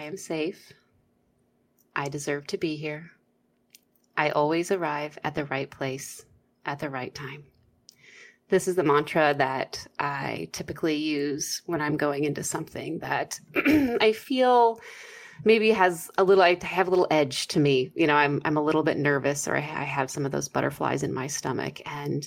I am safe. I deserve to be here. I always arrive at the right place at the right time. This is the mantra that I typically use when I'm going into something that I feel maybe has a little I have a little edge to me. You know, I'm I'm a little bit nervous or I, I have some of those butterflies in my stomach and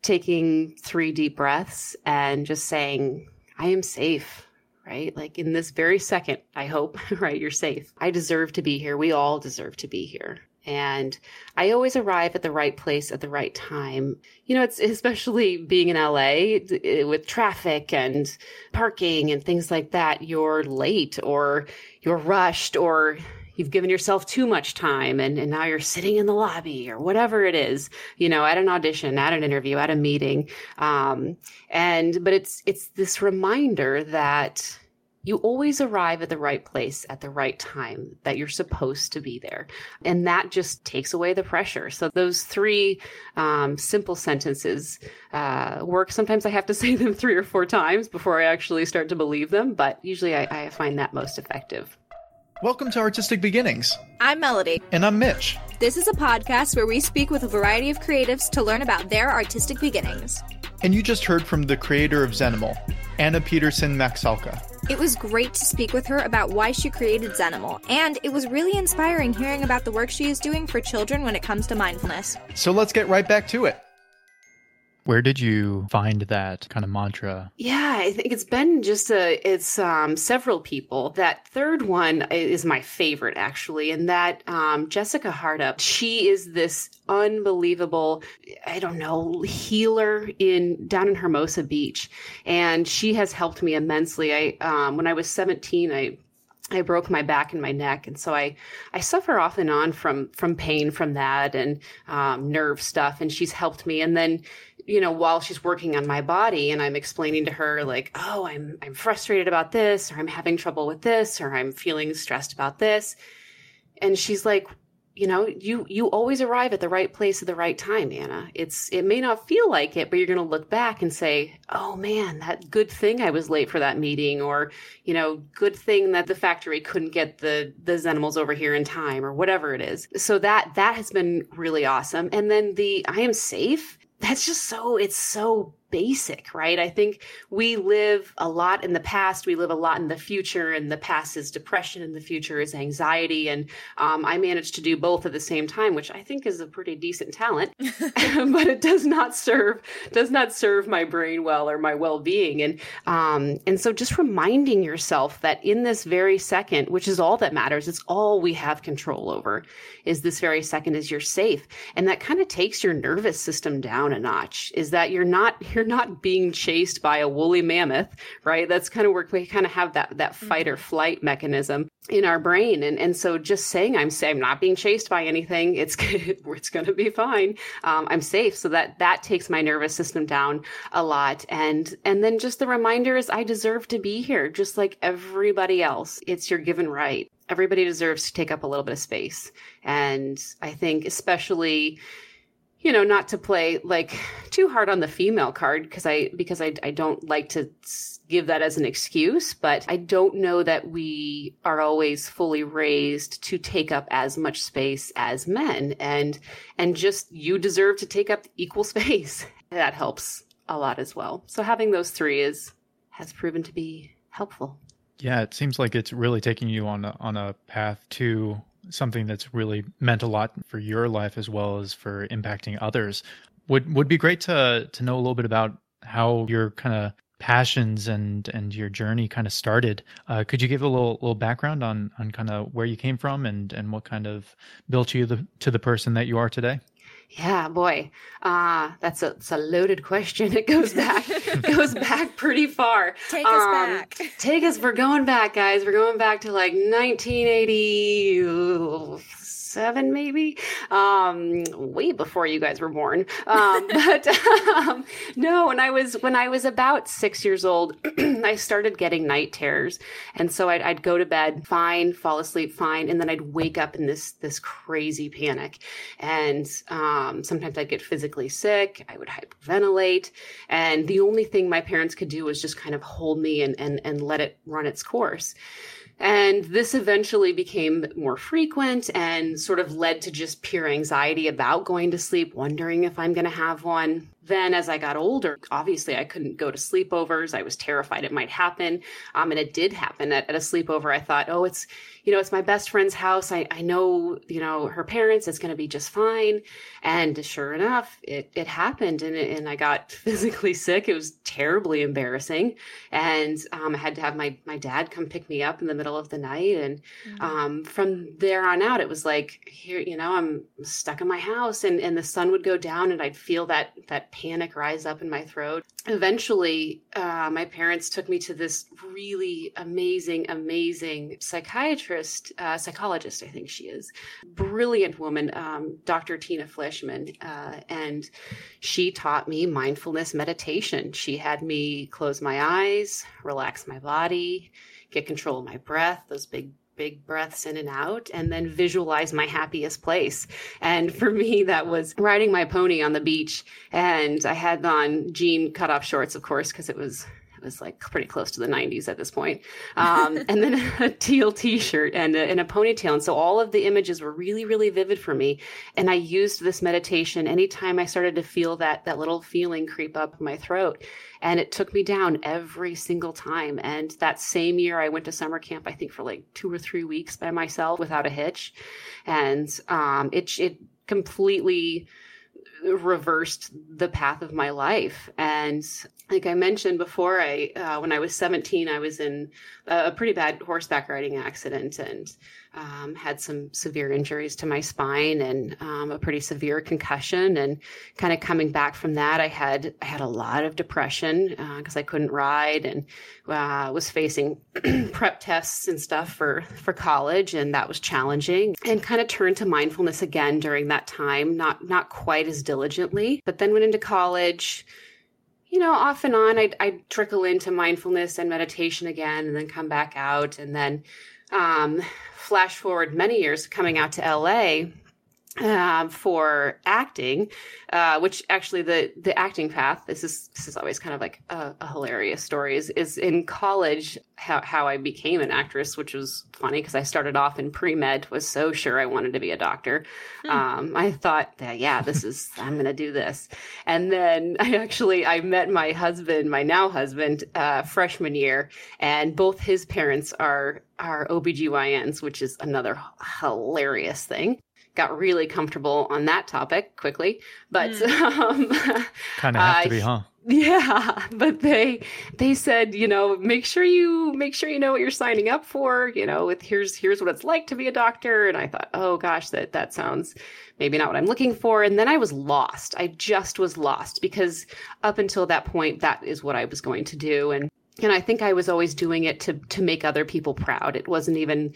taking three deep breaths and just saying, I am safe right? Like in this very second, I hope, right? You're safe. I deserve to be here. We all deserve to be here. And I always arrive at the right place at the right time. You know, it's especially being in LA with traffic and parking and things like that. You're late or you're rushed or you've given yourself too much time and, and now you're sitting in the lobby or whatever it is, you know, at an audition, at an interview, at a meeting. Um, and, but it's, it's this reminder that you always arrive at the right place at the right time that you're supposed to be there. And that just takes away the pressure. So those three um, simple sentences uh, work. Sometimes I have to say them three or four times before I actually start to believe them, but usually I, I find that most effective. Welcome to Artistic Beginnings. I'm Melody. And I'm Mitch. This is a podcast where we speak with a variety of creatives to learn about their artistic beginnings. And you just heard from the creator of Zenimal, Anna Peterson Macsalka. It was great to speak with her about why she created Zenimal, and it was really inspiring hearing about the work she is doing for children when it comes to mindfulness. So let's get right back to it. Where did you find that kind of mantra? Yeah, I think it's been just a it's um several people. That third one is my favorite actually, and that um Jessica Hardup, she is this unbelievable, I don't know, healer in down in Hermosa Beach. And she has helped me immensely. I um when I was 17, I I broke my back and my neck, and so I I suffer off and on from from pain from that and um, nerve stuff. And she's helped me. And then you know, while she's working on my body and I'm explaining to her like, "Oh, I'm I'm frustrated about this or I'm having trouble with this or I'm feeling stressed about this." And she's like, "You know, you you always arrive at the right place at the right time, Anna. It's it may not feel like it, but you're going to look back and say, "Oh man, that good thing I was late for that meeting or, you know, good thing that the factory couldn't get the the Zenimals over here in time or whatever it is." So that that has been really awesome. And then the I am safe that's just so it's so basic, right? I think we live a lot in the past, we live a lot in the future, and the past is depression, and the future is anxiety. And um, I managed to do both at the same time, which I think is a pretty decent talent, but it does not serve does not serve my brain well or my well being. And um, and so just reminding yourself that in this very second, which is all that matters, it's all we have control over, is this very second is you're safe, and that kind of takes your nervous system down a notch. Is that you're not you're you're not being chased by a woolly mammoth, right? That's kind of where we kind of have that that fight or mm-hmm. flight mechanism in our brain, and and so just saying I'm saying I'm not being chased by anything. It's good, it's going to be fine. Um, I'm safe. So that that takes my nervous system down a lot, and and then just the reminder is I deserve to be here, just like everybody else. It's your given right. Everybody deserves to take up a little bit of space, and I think especially you know, not to play like too hard on the female card because I because I I don't like to give that as an excuse, but I don't know that we are always fully raised to take up as much space as men and and just you deserve to take up equal space. That helps a lot as well. So having those three is has proven to be helpful. Yeah, it seems like it's really taking you on a, on a path to something that's really meant a lot for your life as well as for impacting others. Would would be great to to know a little bit about how your kind of passions and and your journey kind of started. Uh, could you give a little little background on on kind of where you came from and and what kind of built you the, to the person that you are today? Yeah, boy, uh, that's a, it's a loaded question. It goes back, goes back pretty far. Take us um, back. Take us. We're going back, guys. We're going back to like 1980 seven, maybe, um, way before you guys were born. Um, but um, no, when I was when I was about six years old, I started getting night terrors, and so I'd, I'd go to bed fine, fall asleep fine, and then I'd wake up in this this crazy panic, and um, sometimes I'd get physically sick. I would hyperventilate, and the only thing my parents could do was just kind of hold me and and and let it run its course. And this eventually became more frequent and sort of led to just pure anxiety about going to sleep, wondering if I'm going to have one. Then, as I got older, obviously I couldn't go to sleepovers. I was terrified it might happen. Um, and it did happen at, at a sleepover. I thought, oh, it's, you know, it's my best friend's house. I, I know, you know, her parents, it's going to be just fine. And sure enough, it, it happened and, and I got physically sick. It was terribly embarrassing. And um, I had to have my, my dad come pick me up in the middle of the night. And mm-hmm. um, from there on out, it was like, here, you know, I'm stuck in my house and, and the sun would go down and I'd feel that, that panic rise up in my throat. Eventually, uh, my parents took me to this really amazing, amazing psychiatrist, uh, psychologist, I think she is, brilliant woman, um, Dr. Tina Fleischman. Uh, and she taught me mindfulness meditation. She had me close my eyes, relax my body, get control of my breath, those big big breaths in and out and then visualize my happiest place. And for me, that was riding my pony on the beach. And I had on jean cutoff shorts, of course, because it was it was like pretty close to the 90s at this point. Um, and then a teal t-shirt and a, and a ponytail. And so all of the images were really, really vivid for me. And I used this meditation anytime I started to feel that, that little feeling creep up my throat. And it took me down every single time. And that same year I went to summer camp, I think for like two or three weeks by myself without a hitch. And, um, it, it completely, reversed the path of my life. And like I mentioned before, I uh, when I was 17, I was in a pretty bad horseback riding accident. And um, had some severe injuries to my spine and um, a pretty severe concussion. And kind of coming back from that, I had I had a lot of depression because uh, I couldn't ride and uh, was facing prep tests and stuff for for college, and that was challenging. And kind of turned to mindfulness again during that time, not not quite as diligently, but then went into college you know, off and on, I'd, I'd, trickle into mindfulness and meditation again and then come back out. And then um, flash forward many years coming out to LA um, for acting, uh, which actually the the acting path. This is this is always kind of like a, a hilarious story. Is is in college how how I became an actress, which was funny because I started off in pre med. Was so sure I wanted to be a doctor. Hmm. Um, I thought that yeah, this is I'm going to do this, and then I actually I met my husband, my now husband, uh, freshman year, and both his parents are are OBGYNs, which is another hilarious thing got really comfortable on that topic quickly. But mm. um, kind of have uh, to be, huh? Yeah, but they they said, you know, make sure you make sure you know what you're signing up for. You know, with here's here's what it's like to be a doctor. And I thought, oh gosh, that that sounds maybe not what I'm looking for. And then I was lost. I just was lost because up until that point, that is what I was going to do. And and I think I was always doing it to to make other people proud. It wasn't even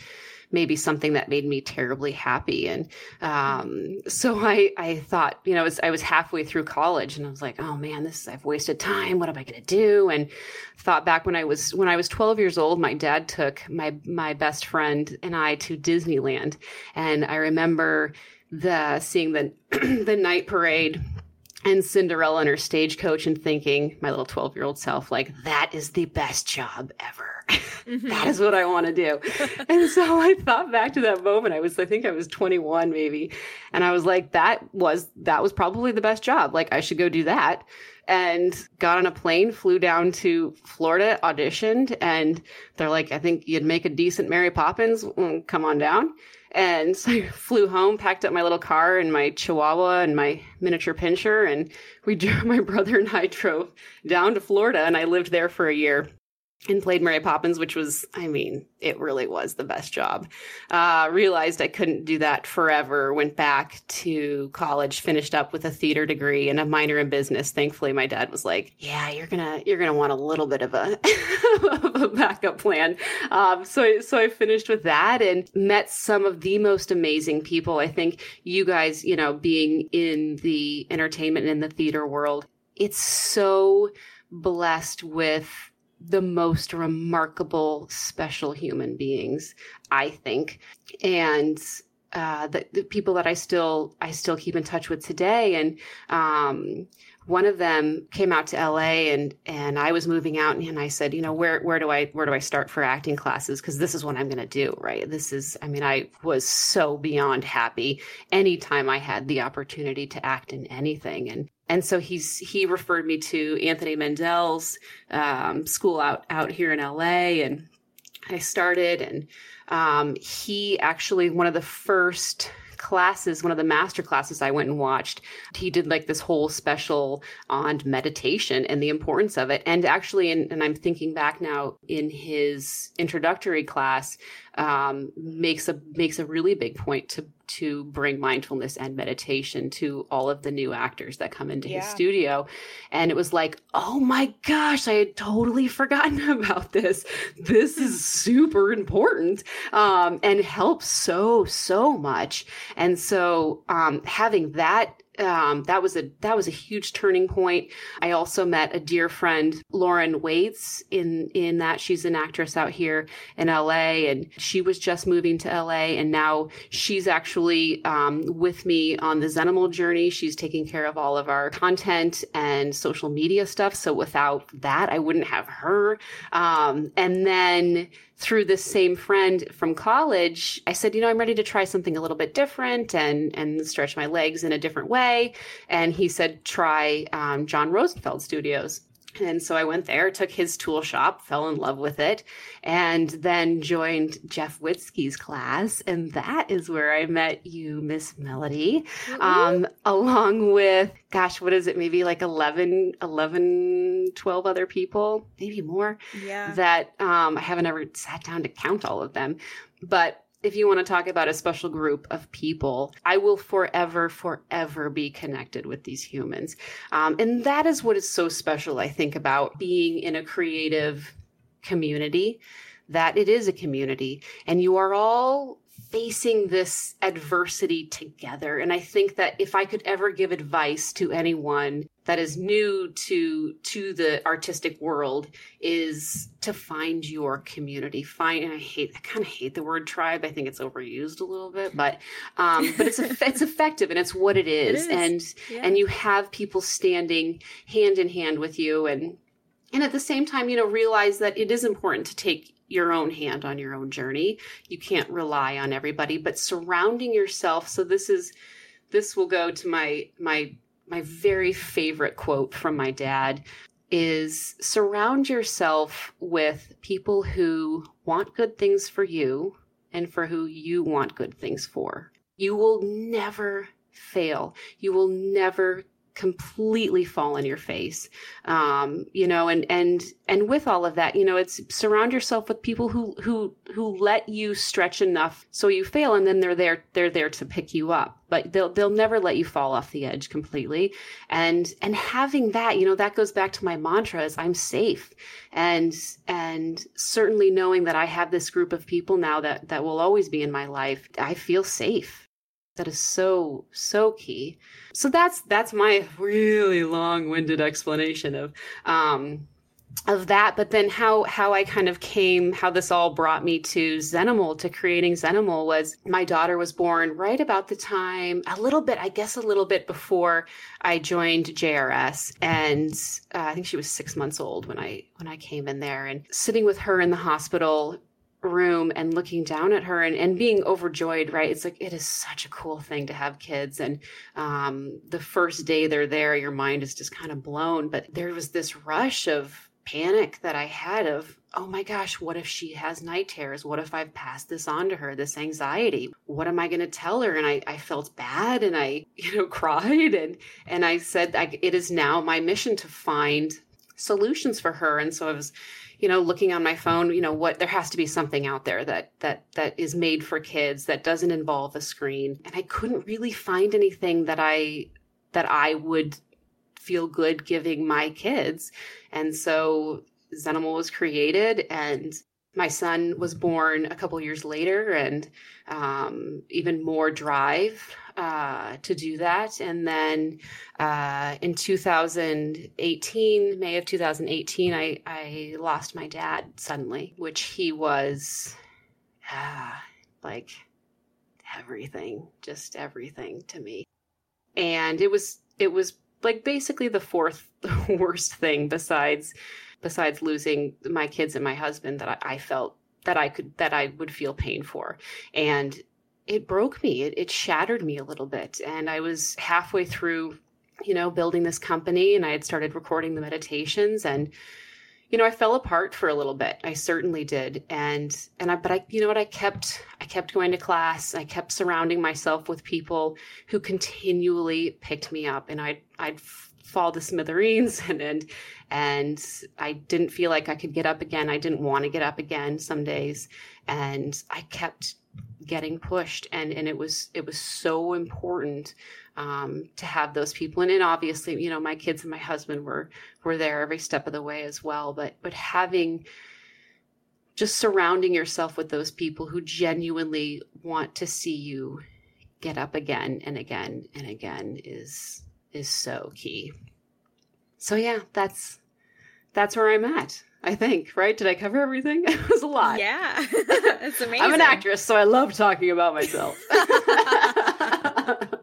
maybe something that made me terribly happy. And um, so I, I thought, you know, I was, I was halfway through college and I was like, oh man, this is, I've wasted time. What am I going to do? And thought back when I was, when I was 12 years old, my dad took my, my best friend and I to Disneyland. And I remember the, seeing the, the night parade and Cinderella and her stagecoach and thinking, my little 12 year old self, like, that is the best job ever. Mm-hmm. that is what I want to do. and so I thought back to that moment. I was, I think I was 21 maybe. And I was like, that was, that was probably the best job. Like, I should go do that. And got on a plane, flew down to Florida, auditioned, and they're like, I think you'd make a decent Mary Poppins. Mm, come on down. And so I flew home, packed up my little car and my Chihuahua and my miniature pinscher, and we drove. My brother and I drove down to Florida, and I lived there for a year and played Mary Poppins, which was, I mean, it really was the best job. Uh, realized I couldn't do that forever. Went back to college, finished up with a theater degree and a minor in business. Thankfully, my dad was like, "Yeah, you're gonna you're gonna want a little bit of a, of a backup plan." Um, so so I finished with that and met some of the most amazing people. I think you guys, you know, being in the entertainment and in the theater world, it's so blessed with the most remarkable, special human beings, I think. And uh, the, the, people that I still I still keep in touch with today, and um, one of them came out to LA and and I was moving out and I said, you know, where where do I where do I start for acting classes because this is what I'm going to do, right? This is I mean, I was so beyond happy anytime I had the opportunity to act in anything and and so he's he referred me to Anthony Meindl's um, school out out here in LA and I started and um, he actually one of the first classes, one of the master classes I went and watched, he did like this whole special on meditation and the importance of it. And actually, in, and I'm thinking back now in his introductory class, um, makes a makes a really big point to to bring mindfulness and meditation to all of the new actors that come into yeah. his studio. And it was like, oh my gosh, I had totally forgotten about this. This is super important um, and helps so so much. And so um, having that um, that was a that was a huge turning point. I also met a dear friend, Lauren Waits, in in that she's an actress out here in LA, and she was just moving to LA, and now she's actually um, with me on the Zenimal journey. She's taking care of all of our content and social media stuff. So without that, I wouldn't have her. Um, and then through this same friend from college, I said, you know, I'm ready to try something a little bit different and and stretch my legs in a different way. And he said, try um, John Rosenfeld Studios. And so I went there, took his tool shop, fell in love with it, and then joined Jeff Witzke's class. And that is where I met you, Miss Melody, um, along with, gosh, what is it? Maybe like 11, 11, 12 other people, maybe more. Yeah. That um, I haven't ever sat down to count all of them. But if you want to talk about a special group of people, I will forever, forever be connected with these humans. Um, and that is what is so special, I think, about being in a creative community, that it is a community and you are all facing this adversity together. And I think that if I could ever give advice to anyone that is new to to the artistic world is to find your community find and i hate i kind of hate the word tribe i think it's overused a little bit but um but it's it's effective and it's what it is, it is. and yeah. and you have people standing hand in hand with you and and at the same time you know realize that it is important to take your own hand on your own journey. You can't rely on everybody, but surrounding yourself. So this is this will go to my my my very favorite quote from my dad is surround yourself with people who want good things for you and for who you want good things for. You will never fail. You will never completely fall in your face. Um, you know and and and with all of that you know it's surround yourself with people who who who let you stretch enough so you fail and then they're there they're there to pick you up. But they'll they'll never let you fall off the edge completely. And and having that you know that goes back to my mantra is i'm safe. And and certainly knowing that i have this group of people now that that will always be in my life i feel safe that is so so key. So that's that's my really long-winded explanation of um of that. But then how how i kind of came how this all brought me to zenimal to creating zenimal was my daughter was born right about the time a little bit i guess a little bit before i joined jrs and uh, i think she was six months old when i when i came in there. And sitting with her in the hospital room and looking down at her and, and being overjoyed right? It's like it is such a cool thing to have kids. And um, the first day they're there your mind is just kind of blown. But there was this rush of panic that i had of oh my gosh what if she has night terrors? What if i've passed this on to her this anxiety? What am i going to tell her? And I, I felt bad and i you know cried. And and i said I, it is now my mission to find solutions for her. And so i was you know looking on my phone you know what there has to be something out there that that that is made for kids that doesn't involve a screen. And i couldn't really find anything that i that i would feel good giving my kids. And so zenimal was created and my son was born a couple years later and um, even more drive uh, to do that. And then uh, in 2018, May of 2018, I, I lost my dad suddenly, which he was uh, like everything, just everything to me. And it was, it was like basically the fourth worst thing besides besides losing my kids and my husband that I, I felt that I could that I would feel pain for. And it broke me. It, it shattered me a little bit. And I was halfway through, you know, building this company and I had started recording the meditations and you know, I fell apart for a little bit. I certainly did. And and I but I you know what I kept I kept going to class. I kept surrounding myself with people who continually picked me up and I'd I'd fall to smithereens and and and I didn't feel like I could get up again. I didn't want to get up again some days. And I kept getting pushed and and it was it was so important um, to have those people. And, and obviously you know my kids and my husband were were there every step of the way as well. But but having just surrounding yourself with those people who genuinely want to see you get up again and again and again is is so key. So yeah that's that's where i'm at I think, right? Did I cover everything? it was a lot. Yeah. it's amazing. I'm an actress, so I love talking about myself.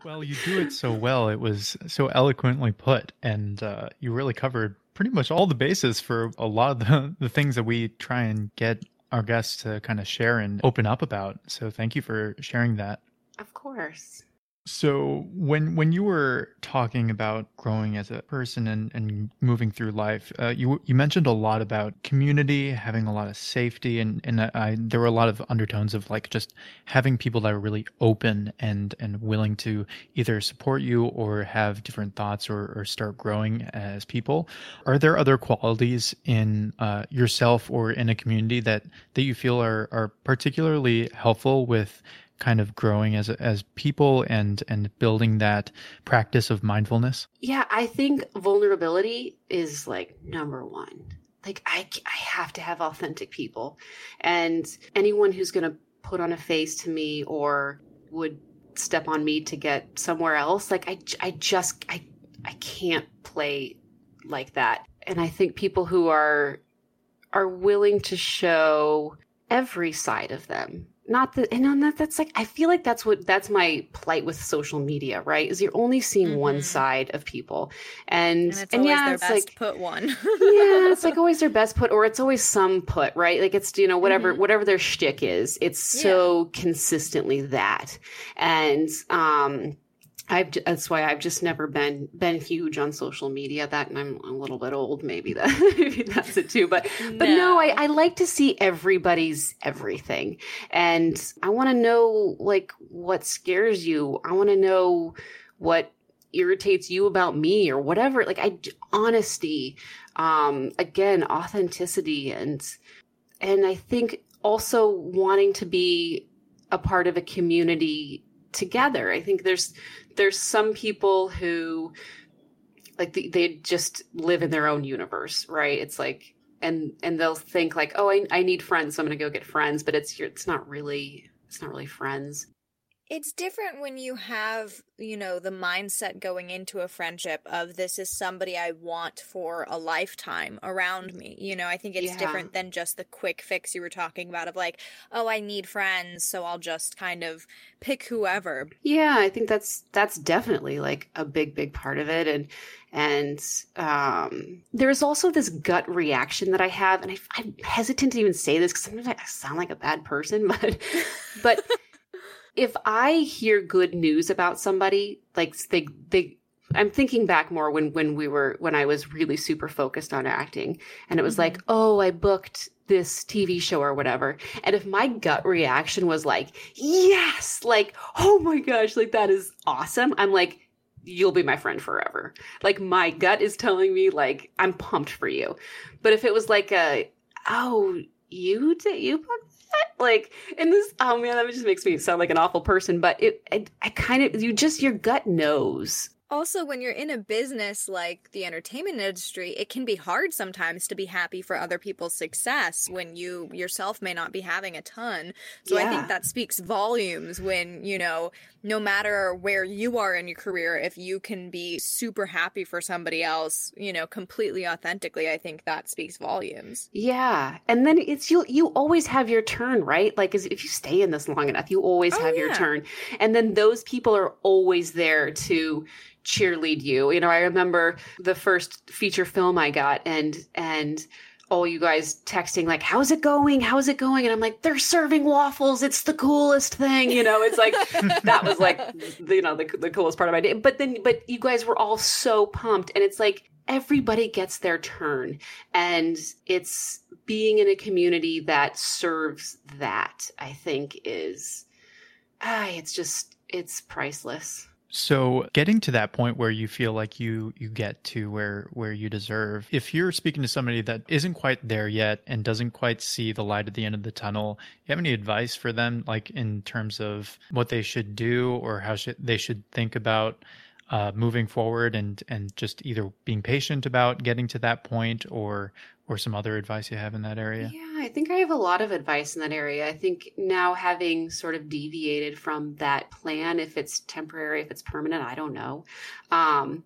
well, you do it so well. It was so eloquently put, and uh, you really covered pretty much all the bases for a lot of the, the things that we try and get our guests to kind of share and open up about. So thank you for sharing that. Of course. So when when you were talking about growing as a person and, and moving through life, uh, you you mentioned a lot about community, having a lot of safety, and and I, there were a lot of undertones of like just having people that are really open and and willing to either support you or have different thoughts or, or start growing as people. Are there other qualities in uh, yourself or in a community that that you feel are are particularly helpful with kind of growing as as people and and building that practice of mindfulness? Yeah, I think vulnerability is like number 1. Like I I have to have authentic people. And anyone who's going to put on a face to me or would step on me to get somewhere else, like I I just I I can't play like that. And I think people who are are willing to show every side of them not the and on that that's like I feel like that's what that's my plight with social media, right? Is you're only seeing mm-hmm. one side of people, and and, and yeah, it's like put one. yeah, it's like always their best put, or it's always some put, right? Like it's you know whatever mm-hmm. whatever their shtick is, it's so consistently that, and um I've that's why I've just never been been huge on social media. That and I'm a little bit old, maybe that maybe that's it too. But but no, no I, I like to see everybody's everything, and I want to know like what scares you. I want to know what irritates you about me or whatever. Like I honesty, um, again authenticity, and and I think also wanting to be a part of a community together. I think there's there's some people who like they, they just live in their own universe, right? It's like and and they'll think like, "Oh, I I need friends, so I'm going to go get friends," but it's it's not really it's not really friends. It's different when you have, you know, the mindset going into a friendship of this is somebody I want for a lifetime around me. You know, I think it's yeah. different than just the quick fix you were talking about of like, oh, I need friends, so I'll just kind of pick whoever. Yeah, I think that's that's definitely like a big big part of it and and um, there's also this gut reaction that I have, and I, I'm hesitant to even say this because sometimes I sound like a bad person, but but if I hear good news about somebody, like they they I'm thinking back more when when we were when I was really super focused on acting and it was mm-hmm. like, "Oh, I booked this TV show or whatever." And if my gut reaction was like, "Yes!" like, "Oh my gosh, like that is awesome." I'm like, "You'll be my friend forever." Like my gut is telling me like, "I'm pumped for you." But if it was like a, "Oh, you did you booked like in this oh man that just makes me sound like an awful person but it, it i kind of you just your gut knows also, when you're in a business like the entertainment industry, it can be hard sometimes to be happy for other people's success when you yourself may not be having a ton. So yeah. I think that speaks volumes when, you know, no matter where you are in your career, if you can be super happy for somebody else, you know, completely authentically, I think that speaks volumes. Yeah. And then it's you you always have your turn, right? Like if you stay in this long enough, you always oh, have yeah. your turn. And then those people are always there to cheerlead you. You know, I remember the first feature film I got and and all you guys texting like how's it going? How's it going? And i'm like they're serving waffles. It's the coolest thing. You know it's like that was like you know the, the coolest part of my day. But then but you guys were all so pumped. And it's like everybody gets their turn. And it's being in a community that serves that i think is ah, it's just it's priceless so getting to that point where you feel like you you get to where where you deserve. If you're speaking to somebody that isn't quite there yet and doesn't quite see the light at the end of the tunnel, you have any advice for them like in terms of what they should do or how should they should think about uh, moving forward and and just either being patient about getting to that point or or some other advice you have in that area? Yeah, I think I have a lot of advice in that area. I think now having sort of deviated from that plan, if it's temporary, if it's permanent, I don't know. Um,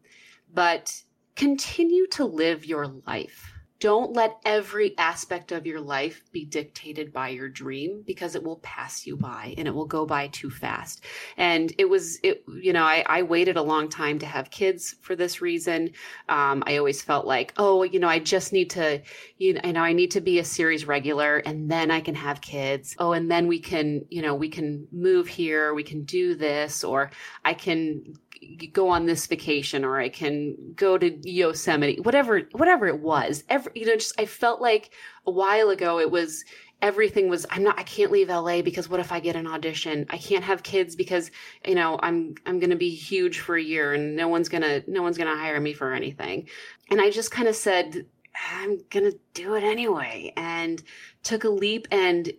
but continue to live your life don't let every aspect of your life be dictated by your dream because it will pass you by and it will go by too fast. And it was, it, you know, I, I waited a long time to have kids for this reason. Um, I always felt like, oh, you know, I just need to, you know, I need to be a series regular and then I can have kids. Oh, and then we can, you know, we can move here, we can do this, or I can go on this vacation or I can go to Yosemite, whatever, whatever it was. Every, you know, just, I felt like a while ago it was, everything was, I'm not, I can't leave LA because what if I get an audition? I can't have kids because, you know, I'm, I'm going to be huge for a year and no one's going to, no one's going to hire me for anything. And I just kind of said, I'm going to do it anyway and took a leap and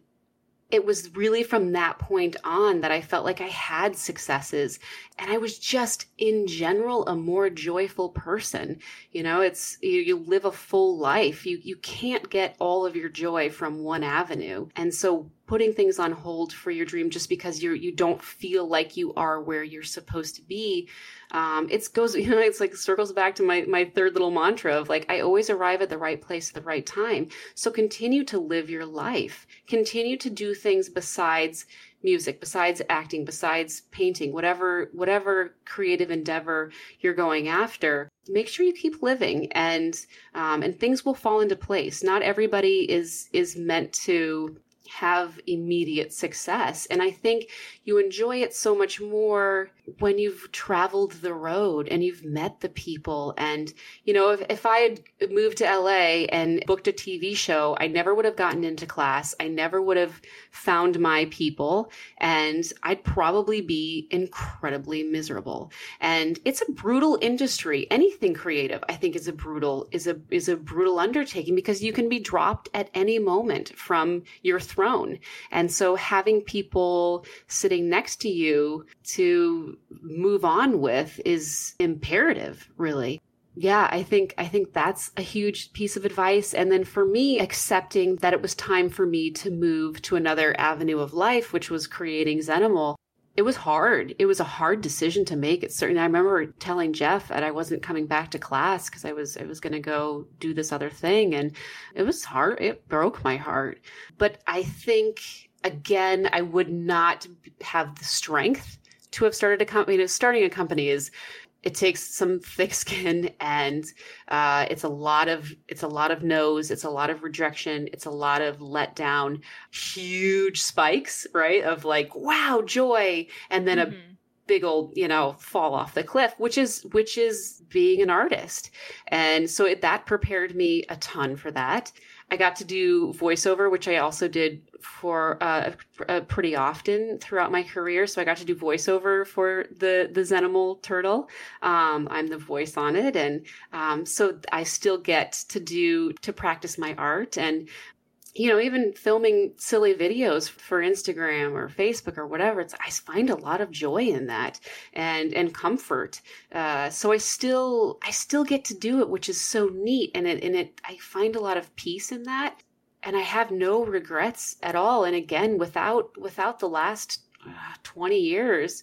it was really from that point on that I felt like I had successes and I was just in general a more joyful person. You know, it's you, you, live a full life. You you can't get all of your joy from one avenue. And so putting things on hold for your dream just because you you don't feel like you are where you're supposed to be um, it goes you know it's like circles back to my my third little mantra of like i always arrive at the right place at the right time. So continue to live your life. Continue to do things besides music besides acting besides painting whatever whatever creative endeavor you're going after. Make sure you keep living and um, and things will fall into place. Not everybody is is meant to have immediate success. And I think you enjoy it so much more when you've traveled the road and you've met the people. And, you know, if, if I had moved to LA and booked a TV show, I never would have gotten into class. I never would have found my people. And I'd probably be incredibly miserable. And it's a brutal industry. Anything creative, I think, is a brutal, is a, is a brutal undertaking because you can be dropped at any moment from your throne. And so having people sitting next to you to move on with is imperative, really. Yeah, I think I think that's a huge piece of advice and then for me accepting that it was time for me to move to another avenue of life which was creating Zenimal. It was hard. It was a hard decision to make. It certainly I remember telling Jeff that I wasn't coming back to class because I was I was going to go do this other thing and it was hard. It broke my heart. But I think again I would not have the strength to have started a company. You know, starting a company is it takes some thick skin and uh, it's a lot of it's a lot of no's it's a lot of rejection it's a lot of letdown huge spikes right of like wow joy and then mm-hmm. a big old you know fall off the cliff which is which is being an artist and so it, that prepared me a ton for that I got to do voiceover, which I also did for uh, uh, pretty often throughout my career. So I got to do voiceover for the the Zenimal turtle. Um, I'm the voice on it, and um, so I still get to do to practice my art. And you know, even filming silly videos for Instagram or Facebook or whatever, it's I find a lot of joy in that and and comfort. Uh, so I still I still get to do it, which is so neat, and it and it I find a lot of peace in that, and I have no regrets at all. And again, without without the last uh, twenty years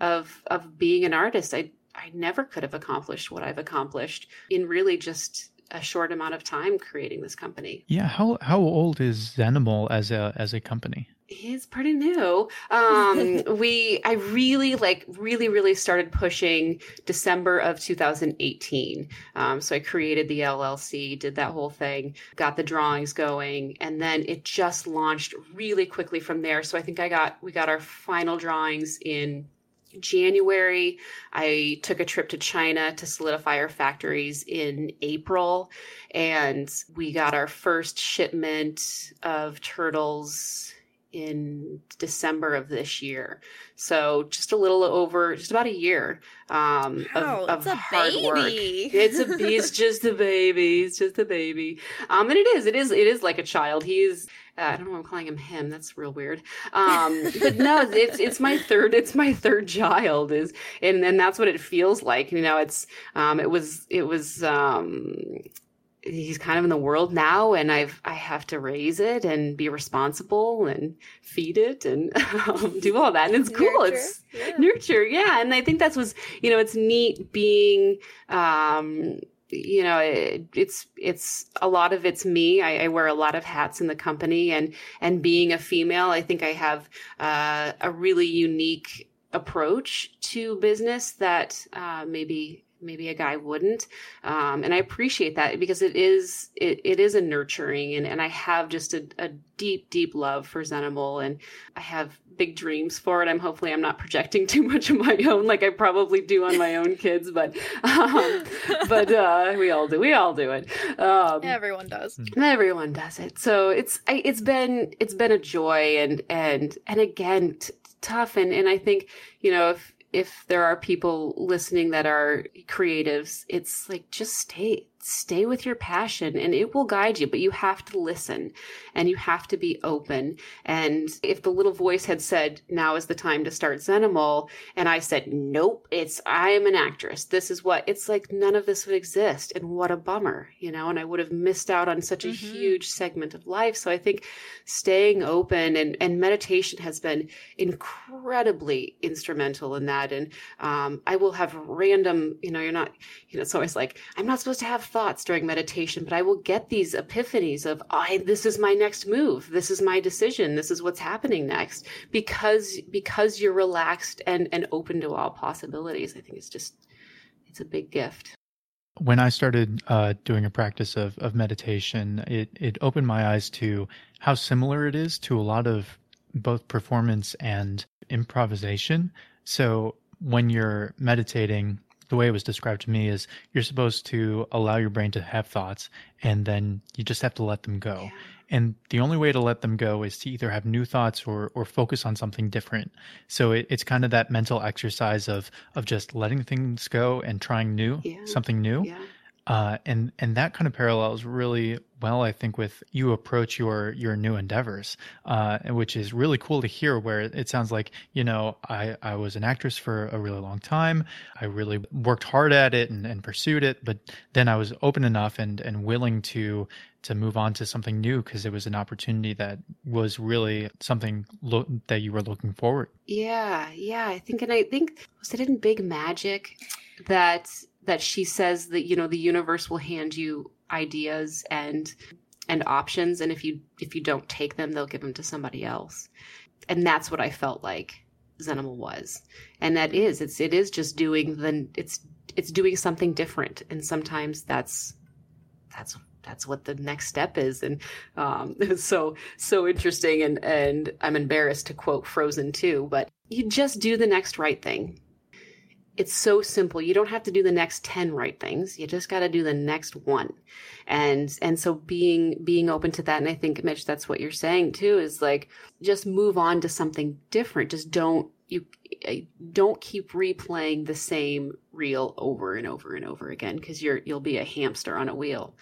of of being an artist, I I never could have accomplished what I've accomplished in really just a short amount of time creating this company. Yeah, how how old is Zenimal as a as a company? He's pretty new. Um, we, I really like, really, really started pushing December of 2018. Um, so I created the LLC, did that whole thing, got the drawings going, and then it just launched really quickly from there. So I think I got, we got our final drawings in January. I took a trip to China to solidify our factories in April, and we got our first shipment of turtles in December of this year. So just a little over, just about a year um, wow, of, of hard baby. work. It's a it's just a baby. It's just a baby. Um, and it is, it is, it is like a child. He's uh, I don't know. why I'm calling him him. That's real weird. Um, but no, it's it's my third. It's my third child. Is and and that's what it feels like. You know, it's um, it was it was um, he's kind of in the world now and i've i have to raise it and be responsible and feed it and um, do all that and it's cool Nurture, it's yeah. nurture yeah and i think that's what's you know it's neat being um you know it, it's it's a lot of it's me. I, I wear a lot of hats in the company and and being a female i think i have uh, a really unique approach to business that uh, maybe maybe a guy wouldn't. Um, and i appreciate that because it is it, it is a nurturing and, and i have just a, a deep deep love for zenimal and i have big dreams for it. I'm hopefully i'm not projecting too much of my own like i probably do on my own kids but um, but uh, we all do we all do it. Um, Everyone does. everyone does it. So it's I, it's been it's been a joy and and and again t- tough and and i think you know if if there are people listening that are creatives it's like just stay stay with your passion and it will guide you but you have to listen and you have to be open. And if the little voice had said now is the time to start zenimal and i said nope it's i am an actress. This is what it's like none of this would exist and what a bummer you know and i would have missed out on such a Mhm. huge segment of life. So i think staying open and and meditation has been incredibly instrumental in that. And um, i will have random you know you're not you know it's always like i'm not supposed to have thoughts during meditation but i will get these epiphanies of i this is my next move. This is my decision. This is what's happening next. Because because you're relaxed and and open to all possibilities i think it's just it's a big gift. When I started uh, doing a practice of, of meditation, it, it opened my eyes to how similar it is to a lot of both performance and improvisation. So when you're meditating, the way it was described to me is you're supposed to allow your brain to have thoughts and then you just have to let them go. And the only way to let them go is to either have new thoughts or or focus on something different. So it, it's kind of that mental exercise of of just letting things go and trying new, Yeah. something new. yeah Uh, and and that kind of parallels really well, I think, with you approach your your new endeavors, uh, which is really cool to hear. Where it sounds like you know I I was an actress for a really long time. I really worked hard at it and, and pursued it, but then I was open enough and and willing to to move on to something new because it was an opportunity that was really something lo- that you were looking forward. Yeah, yeah, I think, and I think was it in Big Magic that that she says that you know the universe will hand you ideas and and options, and if you if you don't take them, they'll give them to somebody else, and that's what I felt like Zenimal was, and that is it's it is just doing the it's it's doing something different, and sometimes that's that's that's what the next step is. And um, so so interesting. And and i'm embarrassed to quote Frozen 2 but you just do the next right thing it's so simple. You don't have to do the next 10 right things. You just got to do the next one. And and so being being open to that and i think mitch that's what you're saying too is like just move on to something different. Just don't you don't keep replaying the same reel over and over and over again because you're you'll be a hamster on a wheel.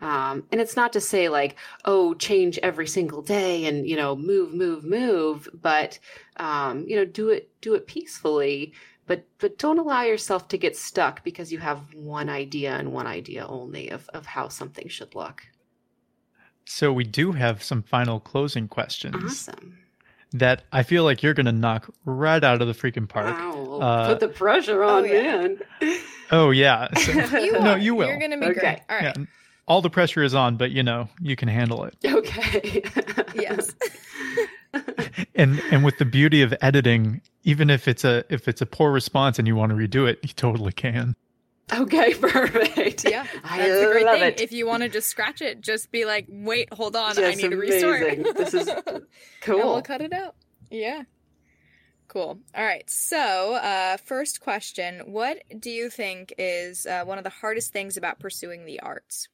Um, and it's not to say like oh change every single day and you know move move move but um, you know do it do it peacefully but but don't allow yourself to get stuck because you have one idea and one idea only of, of how something should look So we do have some final closing questions. awesome that I feel like you're going to knock right out of the freaking park. wow Uh, put the pressure on oh, yeah. man Oh yeah. So- You no, you will. You're gonna be Okay. great. All right. Yeah. all the pressure is on, but you know, you can handle it. Okay. yes. and and with the beauty of editing, even if it's a if it's a poor response and you want to redo it, you totally can. Okay, perfect. Yeah, I that's the great love thing. it. If you want to just scratch it, just be like, "Wait, hold on, I need to restart." amazing. This is And cool. we'll cut it out. Yeah. Cool. All right. So, uh, first question: What do you think is uh, one of the hardest things about pursuing the arts?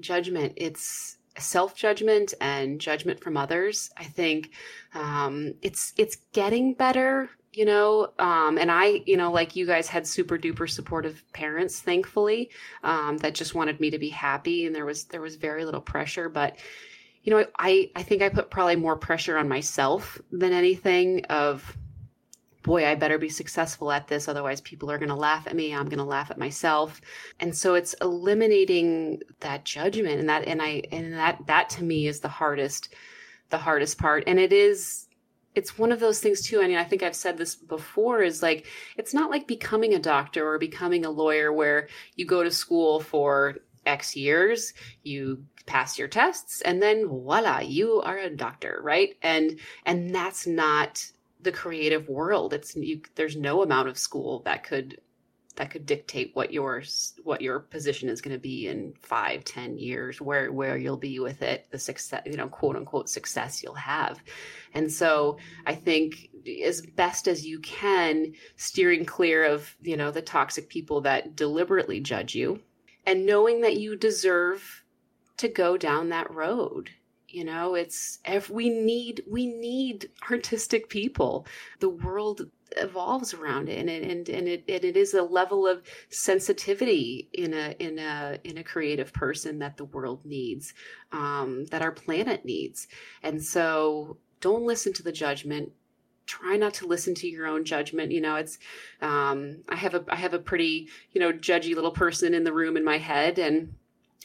judgment it's self judgment and judgment from others i think um it's it's getting better you know um and i you know like you guys had super duper supportive parents thankfully um that just wanted me to be happy and there was there was very little pressure but you know i i think i put probably more pressure on myself than anything of boy, I better be successful at this. Otherwise, people are going to laugh at me. I'm going to laugh at myself. And so it's eliminating that judgment and that, and I, and that, that to me is the hardest, the hardest part. And it is, it's one of those things too. I mean, I think I've said this before is like, it's not like becoming a doctor or becoming a lawyer where you go to school for X years, you pass your tests, and then voila, you are a doctor, right? And, and that's not, the creative world. It's you there's no amount of school that could that could dictate what your what your position is going to be in five ten years where where you'll be with it the success you know quote unquote success you'll have. And so i think as best as you can steering clear of you know the toxic people that deliberately judge you and knowing that you deserve to go down that road you know it's if we need we need artistic people. The world evolves around it and it, and, and it and it is a level of sensitivity in a in a in a creative person that the world needs um, that our planet needs. And so don't listen to the judgment. Try not to listen to your own judgment. You know it's um, i have a i have a pretty you know judgy little person in the room in my head and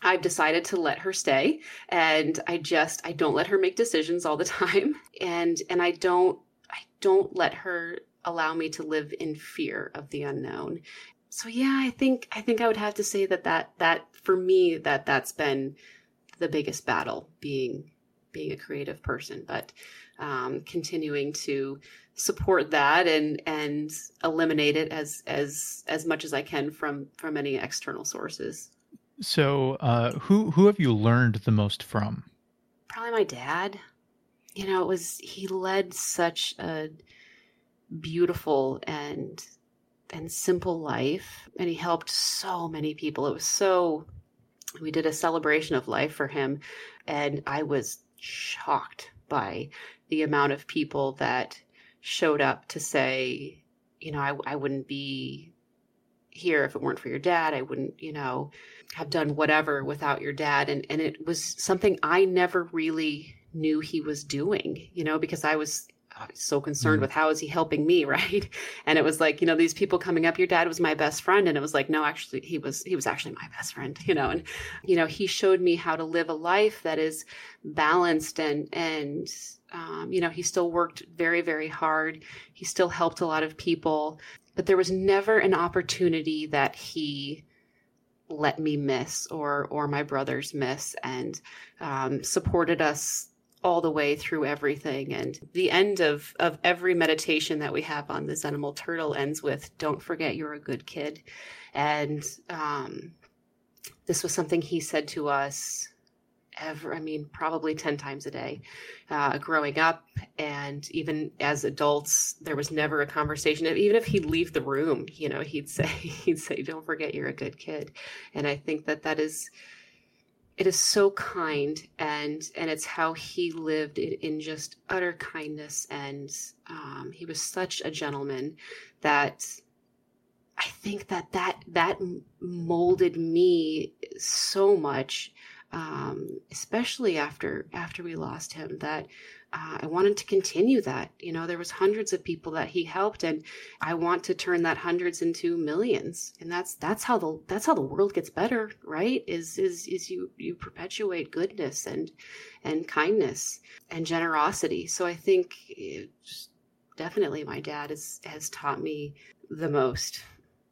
I've decided to let her stay and I just I don't let her make decisions all the time and and I don't I don't let her allow me to live in fear of the unknown. So yeah, I think I think I would have to say that that that for me that that's been the biggest battle being being a creative person but um, continuing to support that and and eliminate it as as as much as I can from from any external sources. So, uh, who who have you learned the most from? Probably my dad. You know, it was he led such a beautiful and and simple life, and he helped so many people. It was so. We did a celebration of life for him, and I was shocked by the amount of people that showed up to say, you know, I, I wouldn't be here if it weren't for your dad. I wouldn't, you know, have done whatever without your dad. And, and it was something I never really knew he was doing, you know, because I was so concerned mm-hmm. with how is he helping me right and it was like you know these people coming up your dad was my best friend and it was like no actually he was he was actually my best friend you know and you know he showed me how to live a life that is balanced and and um, you know he still worked very very hard he still helped a lot of people but there was never an opportunity that he let me miss or or my brothers miss and um, supported us all the way through everything. And the end of of every meditation that we have on the zenimal turtle ends with don't forget you're a good kid. And um, this was something he said to us ever i mean probably 10 times a day uh, growing up. And even as adults there was never a conversation even if he'd leave the room you know he'd say he'd say don't forget you're a good kid. And i think that that is it is so kind and and it's how he lived in, in just utter kindness. And um, he was such a gentleman that i think that that that molded me so much um, especially after after we lost him that uh, I wanted to continue that. You know, there was hundreds of people that he helped, and I want to turn that hundreds into millions. And that's that's how the that's how the world gets better, right? Is is is you you perpetuate goodness and and kindness and generosity. So I think definitely my dad has has taught me the most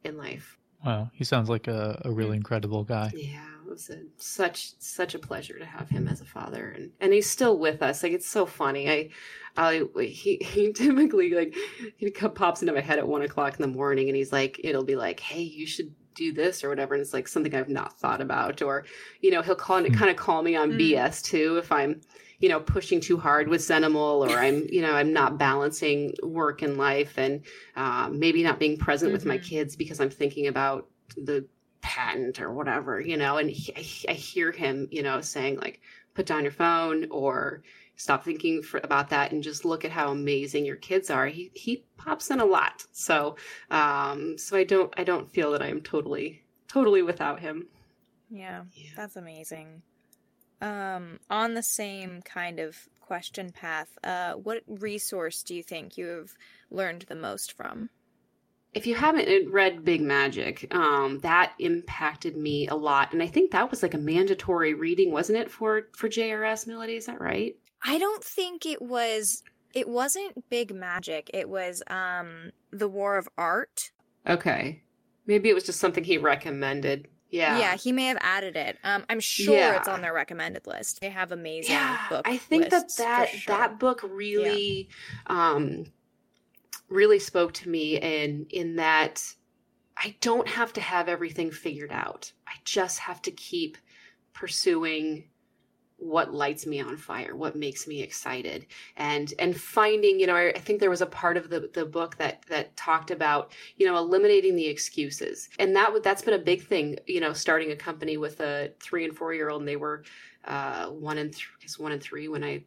in life. Wow, he sounds like a, a really incredible guy. Yeah, it was a, such such a pleasure to have him as a father, and and he's still with us. Like it's so funny. I, I he he typically like he pops into my head at one o'clock in the morning, and he's like, it'll be like, hey, you should do this or whatever and it's like something i've not thought about or you know he'll call mm. kind of call me on mm. bs too if i'm you know pushing too hard with Zenimal or i'm you know i'm not balancing work and life and um, maybe not being present mm-hmm. with my mm-hmm. kids because i'm thinking about the patent or whatever you know and he, I, I hear him you know saying like put down your phone or stop thinking for, about that and just look at how amazing your kids are. He he pops in a lot. So um so i don't i don't feel that i'm totally totally without him. Yeah, yeah. that's amazing. Um on the same kind of question path uh what resource do you think you have learned the most from if you haven't read Big Magic, um, that impacted me a lot, and I think that was like a mandatory reading, wasn't it for for JRS Melody? Is that right? I don't think it was. It wasn't Big Magic. It was um the War of Art. Okay, maybe it was just something he recommended. Yeah. Yeah, he may have added it. Um, I'm sure yeah. it's on their recommended list. They have amazing yeah, book. I think that that sure. that book really yeah. um really spoke to me in in that I don't have to have everything figured out. I just have to keep pursuing what lights me on fire what makes me excited and and finding you know I, I, think there was a part of the the book that that talked about you know eliminating the excuses and that that's been a big thing you know starting a company with a three and four year old and they were uh one and three one and three when i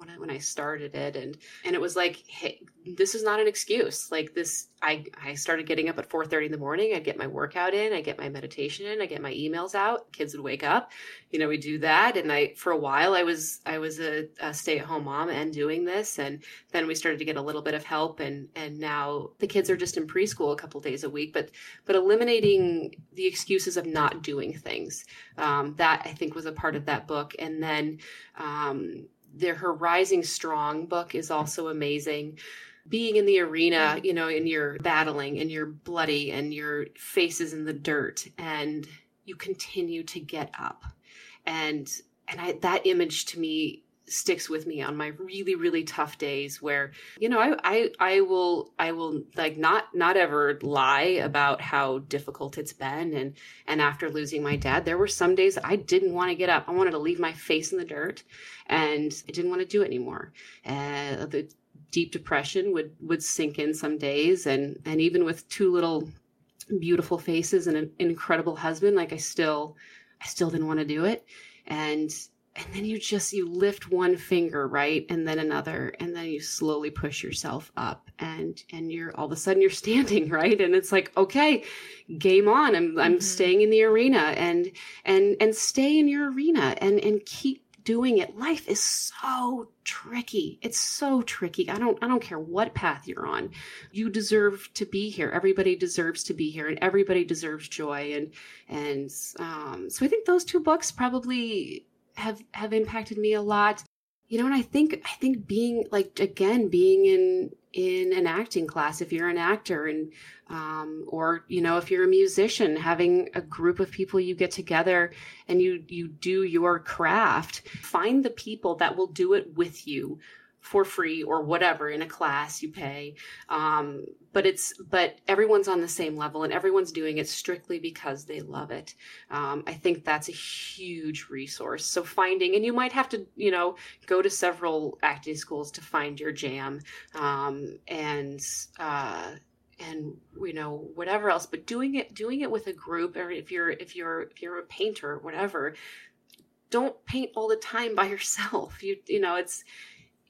when I, when I started it and and it was like hey this is not an excuse. Like this I I started getting up at 4:30 in the morning I'd get my workout in I get my meditation in I get my emails out kids would wake up you know we do that and I for a while I was I was a, a stay-at-home mom and doing this and then we started to get a little bit of help and and now the kids are just in preschool a couple days a week but but eliminating the excuses of not doing things um, that I think was a part of that book and then um, their her rising strong book is also amazing. Being in the arena you know and you're battling and you're bloody and your face is in the dirt and you continue to get up. And and I, that image to me sticks with me on my really really tough days where you know I, I i will i will like not not ever lie about how difficult it's been. And and after losing my dad there were some days i didn't want to get up. I wanted to leave my face in the dirt and i didn't want to do it anymore. Uh, the deep depression would would sink in some days. And and even with two little beautiful faces and an incredible husband like i still i still didn't want to do it. And and then you just you lift one finger right? And then another. And then you slowly push yourself up. And and you're all of a sudden you're standing right? And it's like okay game on. I'm i'm mm-hmm. staying in the arena. And and and stay in your arena and and keep doing it. Life is so tricky. It's so tricky. I don't i don't care what path you're on. You deserve to be here. Everybody deserves to be here. And everybody deserves joy. And and um so i think those two books probably have have impacted me a lot. You know and i think i think being like again being in in an acting class if you're an actor and um, or you know if you're a musician having a group of people you get together and you you do your craft find the people that will do it with you for free or whatever in a class you pay. Um, but it's but everyone's on the same level and everyone's doing it strictly because they love it. Um, i think that's a huge resource. So finding and you might have to you know go to several acting schools to find your jam. Um, and uh, and you know whatever else but doing it doing it with a group or if you're if you're if you're a painter whatever don't paint all the time by yourself. You you know it's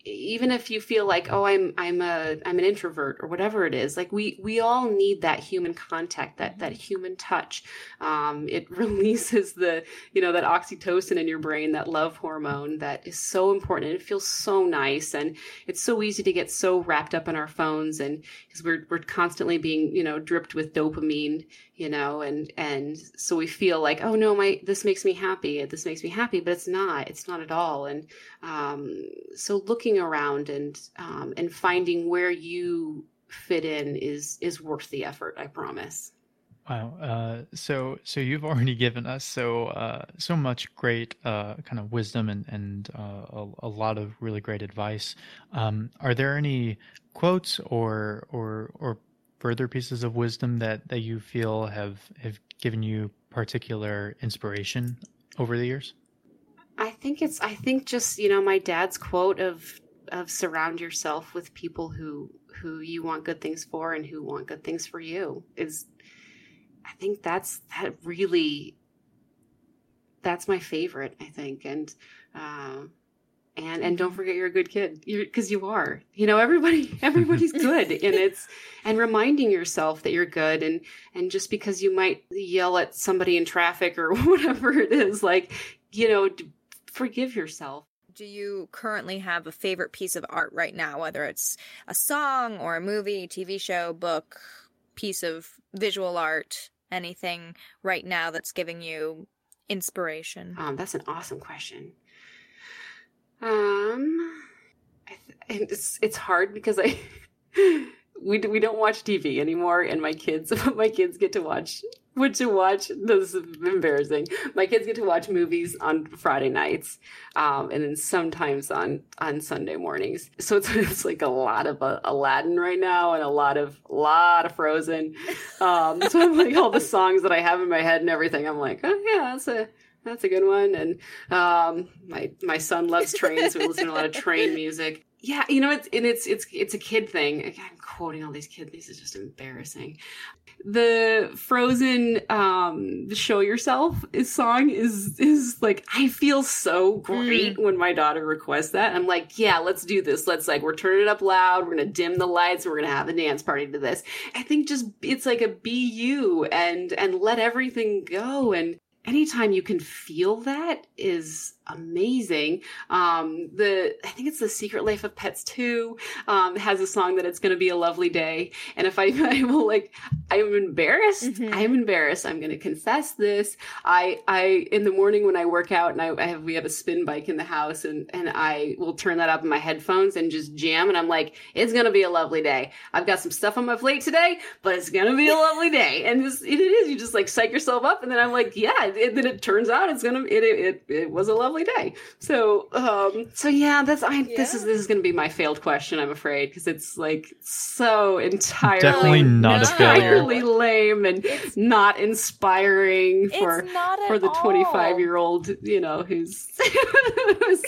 even if you feel like oh i'm i'm a i'm an introvert or whatever it is like we we all need that human contact that that human touch. Um, it releases the you know that oxytocin in your brain that love hormone that is so important and it feels so nice. And it's so easy to get so wrapped up in our phones and because we're we're constantly being you know dripped with dopamine you know and and so we feel like oh no my this makes me happy this makes me happy but it's not it's not at all and um, so looking around and um, and finding where you fit in is is worth the effort i promise Wow. Uh, so so you've already given us so uh, so much great uh, kind of wisdom and and uh, a, a, lot of really great advice. Um, are there any quotes or or or further pieces of wisdom that that you feel have have given you particular inspiration over the years? I think it's I think just you know my dad's quote of of surround yourself with people who who you want good things for and who want good things for you is I think that's that really that's my favorite. I think, and uh, and and don't forget you're a good kid because you are. You know, everybody everybody's good, and it's and reminding yourself that you're good, and and just because you might yell at somebody in traffic or whatever it is, like you know, forgive yourself. Do you currently have a favorite piece of art right now, whether it's a song or a movie, TV show, book, piece of visual art? anything right now that's giving you inspiration? Um, that's an awesome question. Um, th- it's it's hard because I we we don't watch TV anymore, and my kids my kids get to watch what to watch. This is embarrassing. My kids get to watch movies on Friday nights, um, and then sometimes on on Sunday mornings. So it's, it's like a lot of uh, Aladdin right now, and a lot of lot of Frozen. Um, so I'm like all the songs that I have in my head and everything. I'm like, oh yeah, that's a that's a good one. And um, my my son loves trains, so we listen to a lot of train music. Yeah, you know, it's and it's it's it's a kid thing. I'm quoting all these kids. This is just embarrassing. The Frozen um "Show Yourself" is song is is like I feel so great mm. when my daughter requests that. I'm like, yeah, let's do this. Let's like we're turning it up loud. We're gonna dim the lights. We're gonna have a dance party to this. I think just it's like a be you and and let everything go and anytime you can feel that is amazing. Um, the I think it's the Secret Life of Pets 2 um, has a song that it's going to be a lovely day. And if I, I will like, I'm embarrassed. Mm-hmm. I'm embarrassed. I'm going to confess this. I, I, in the morning when I work out and I, I, have, we have a spin bike in the house and, and I will turn that up in my headphones and just jam. And I'm like, it's going to be a lovely day. I've got some stuff on my plate today, but it's going to be a lovely day. And it is, you just like psych yourself up. And then I'm like, yeah, it, then it turns out it's going to, it, it, it was a lovely day. So, um, so yeah, that's, I, yeah. this is, this is going to be my failed question, I'm afraid, because it's like so entirely, definitely not entirely lame and it's, not inspiring for, not for the 25 year old, you know, who's, who's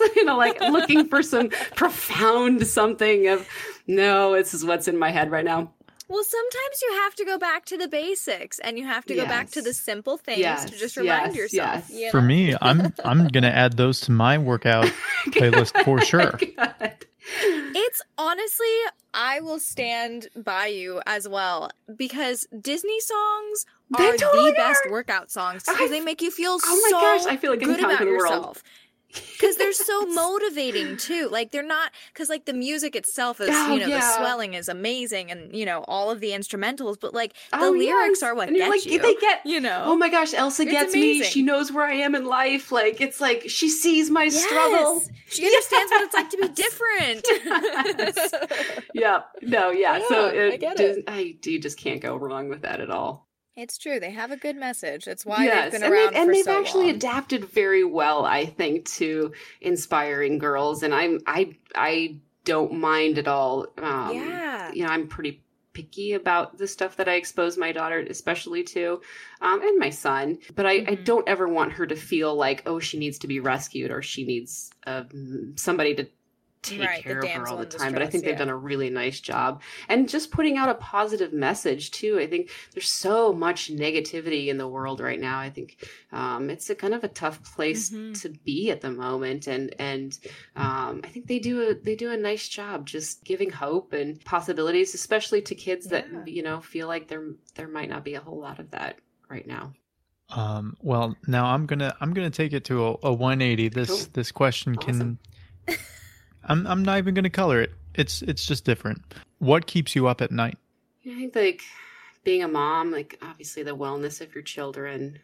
you know, like looking for some profound something of, no, this is what's in my head right now. Well, sometimes you have to go back to the basics and you have to yes. go back to the simple things yes. to just remind yes. yourself. You know? For me, I'm I'm gonna add those to my workout playlist for sure. It's honestly, I will stand by you as well because Disney songs are totally the best workout songs because they make you feel oh my so gosh, I feel like good about yourself. World because they're so motivating too. Like they're not because like the music itself is oh, you know yeah. the swelling is amazing and you know all of the instrumentals, but like the oh, lyrics yes. are what get like, you. They get you know. Oh my gosh, Elsa gets amazing. me. She knows where I am in life. Like it's like she sees my yes. struggle. She understands yes. what it's like to be different. yeah. No. Yeah. yeah so it, I get it. I, you just can't go wrong with that at all. It's true. They have a good message. That's why yes. they've been around and, they, and they've so actually long. adapted very well, I think, to inspiring girls. And I'm I I don't mind at all. Um, yeah, you know, I'm pretty picky about the stuff that I expose my daughter, especially to, um, and my son. But I, mm-hmm. I, don't ever want her to feel like, oh, she needs to be rescued or she needs uh, somebody to take right, care of her all the time. But I think they've done a really nice job. And just putting out a positive message too. I think there's so much negativity in the world right now. I think um, it's a kind of a tough place mm-hmm. to be at the moment. And and um, I think they do a they do a nice job just giving hope and possibilities, especially to kids yeah. that you know feel like there there might not be a whole lot of that right now. Um, well, now I'm gonna I'm gonna take it to a, a 180. This cool. this question awesome. can I'm I'm not even going to color it. It's it's just different. What keeps you up at night? I think like being a mom, like obviously the wellness of your children.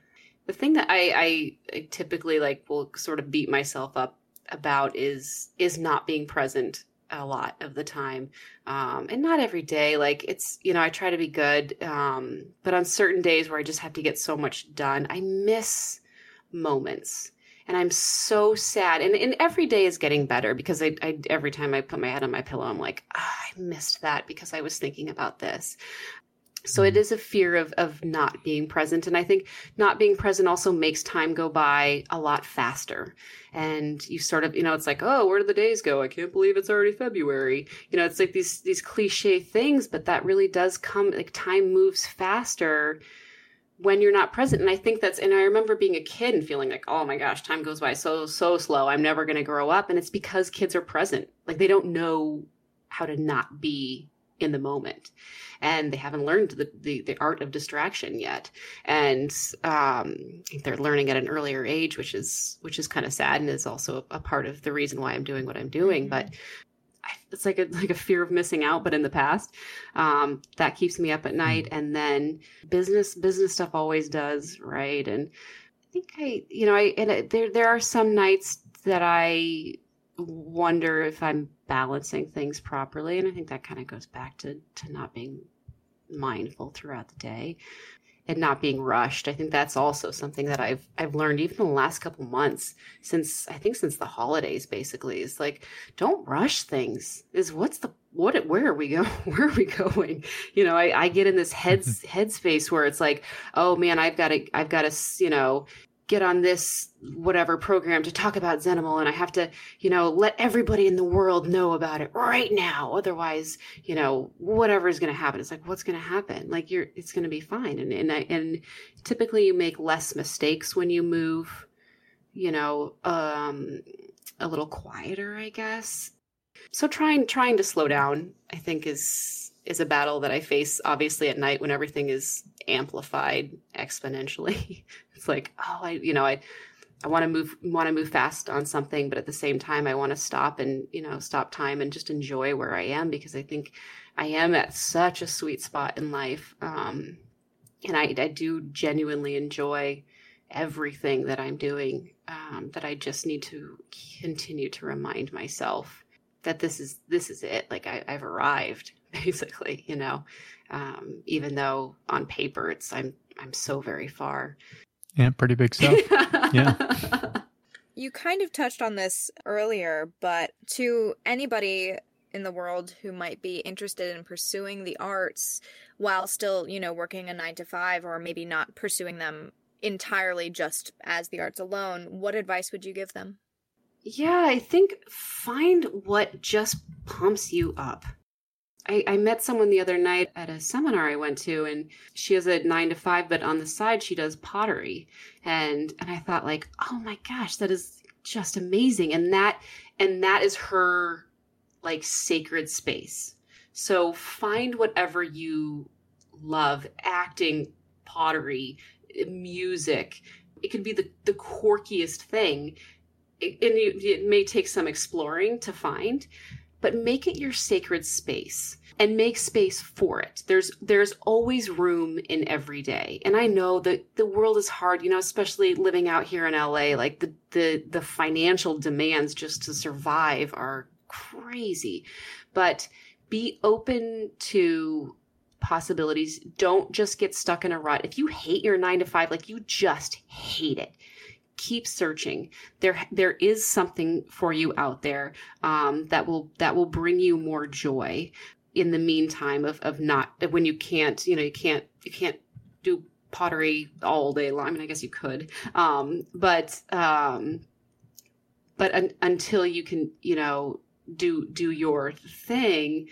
The thing that I, I, I typically like will sort of beat myself up about is is not being present a lot of the time um, and not every day like it's you know i try to be good um, but on certain days where i just have to get so much done i miss moments and i'm so sad. And, and every day is getting better because I, I every time i put my head on my pillow i'm like oh, i missed that because i was thinking about this. So it mm-hmm. a fear of of not being present. And i think not being present also makes time go by a lot faster. And you sort of you know it's like oh where did the days go? I can't believe it's already february. You know it's like these these cliche things but that really does come like time moves faster when you're not present and i think that's and i remember being a kid and feeling like oh my gosh time goes by so so slow. I'm never going to grow up. And it's because kids are present. Like they don't know how to not be in the moment. And they haven't learned the, the, the art of distraction yet. And um, they're learning at an earlier age which is which is kind of sad and is also a, a part of the reason why i'm doing what i'm doing. But mm-hmm. It's like a like a fear of missing out but in the past um, that keeps me up at night mm-hmm. and then business business stuff always does right and i think i you know i and there there are some nights that i wonder if I'm balancing things properly. And I think that kind of goes back to, to not being mindful throughout the day and not being rushed. I think that's also something that I've I've learned even in the last couple months since I think since the holidays basically is like don't rush things. Is what's the what where are we going where are we going you know I, I get in this head headspace where it's like oh man i've got to i've got to you know get on this whatever program to talk about Zenimal and I have to, you know, let everybody in the world know about it right now. Otherwise, you know, whatever is going to happen. It's like, what's going to happen? Like you're, it's going to be fine. And, and I, and typically you make less mistakes when you move, you know, um, a little quieter, I guess. So trying, trying to slow down, I think is, is a battle that I face obviously at night when everything is amplified exponentially. it's like, oh, I, you know, I, I want to move, want to move fast on something, but at the same time, I want to stop and, you know, stop time and just enjoy where I am because I think I am at such a sweet spot in life. Um, and I, I do genuinely enjoy everything that I'm doing. Um, that I just need to continue to remind myself that this is this is it. Like I, I've arrived, basically. You know, um, even though on paper it's I'm I'm so very far. Yeah, pretty big stuff. yeah. You kind of touched on this earlier, but to anybody in the world who might be interested in pursuing the arts while still, you know, working a 9 to 5 or maybe not pursuing them entirely just as the arts alone, what advice would you give them? Yeah, I think find what just pumps you up. I, I, met someone the other night at a seminar I went to, and she has a nine to five, but on the side she does pottery, and and I thought like, oh my gosh, that is just amazing, and that and that is her like sacred space. So find whatever you love, acting, pottery, music. It could be the the quirkiest thing, it, and it, it may take some exploring to find but make it your sacred space and make space for it. There's there's always room in every day. And I know that the world is hard, you know, especially living out here in LA, like the the the financial demands just to survive are crazy. But be open to possibilities. Don't just get stuck in a rut. If you hate your 9 to 5, like you just hate it, keep searching. There there is something for you out there um, that will that will bring you more joy in the meantime of of not when you can't you know you can't you can't do pottery all day long. I mean i guess you could. Um, but um, but un- until you can you know do do your thing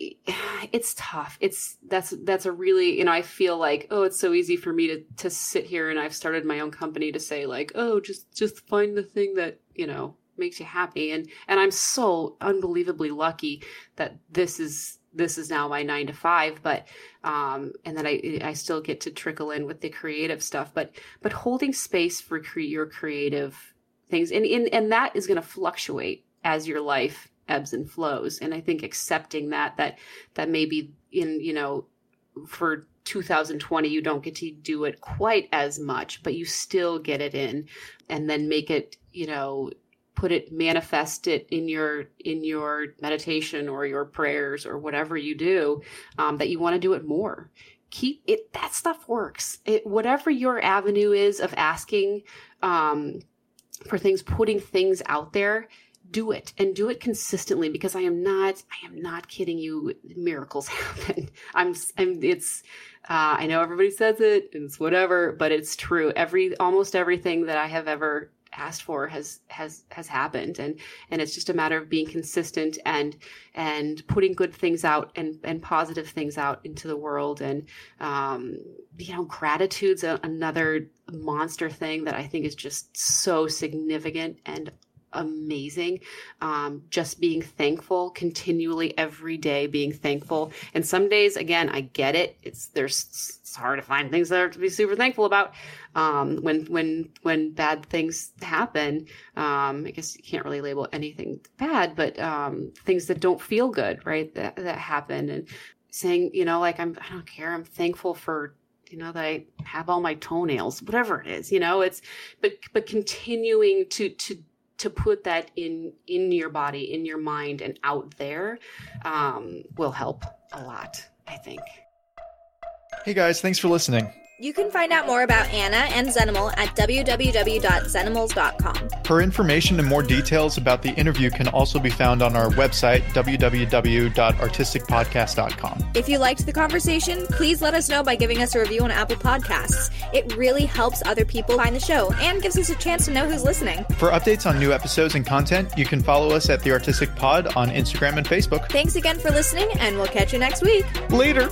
it's tough. It's that's that's a really you know I feel like oh it's so easy for me to to sit here and I've started my own company to say like oh just just find the thing that you know makes you happy and and I'm so unbelievably lucky that this is this is now my 9 to 5 but um and then I I still get to trickle in with the creative stuff but but holding space for cre- your creative things and and, and that is going to fluctuate as your life ebbs and flows. And i think accepting that that that maybe in you know for 2020 you don't get to do it quite as much but you still get it in and then make it you know put it manifest it in your in your meditation or your prayers or whatever you do um, that you want to do it more. Keep it that stuff works. It whatever your avenue is of asking um, for things putting things out there do it and do it consistently because i am not i am not kidding you. Miracles happen. I'm, I'm it's uh, i know everybody says it and it's whatever but it's true. Every almost everything that i have ever asked for has has has happened and and it's just a matter of being consistent and and putting good things out and and positive things out into the world. And um you know gratitude's a, another monster thing that i think is just so significant and amazing. Um, just being thankful continually every day, being thankful. And some days, again, I get it. It's there's it's hard to find things that are to be super thankful about. Um, when when when bad things happen, um, I guess you can't really label anything bad, but um, things that don't feel good, right? That that happen and saying, you know, like I'm I don't care. I'm thankful for you know that i have all my toenails whatever it is you know it's but but continuing to to to put that in in your body in your mind and out there um, will help a lot i think. Hey guys thanks for listening you can find out more about Anna and Zenimal at www.zenimals.com. Her information and more details about the interview can also be found on our website, www.artisticpodcast.com. If you liked the conversation, please let us know by giving us a review on Apple Podcasts. It really helps other people find the show and gives us a chance to know who's listening. For updates on new episodes and content, you can follow us at The Artistic Pod on Instagram and Facebook. Thanks again for listening, and we'll catch you next week. Later.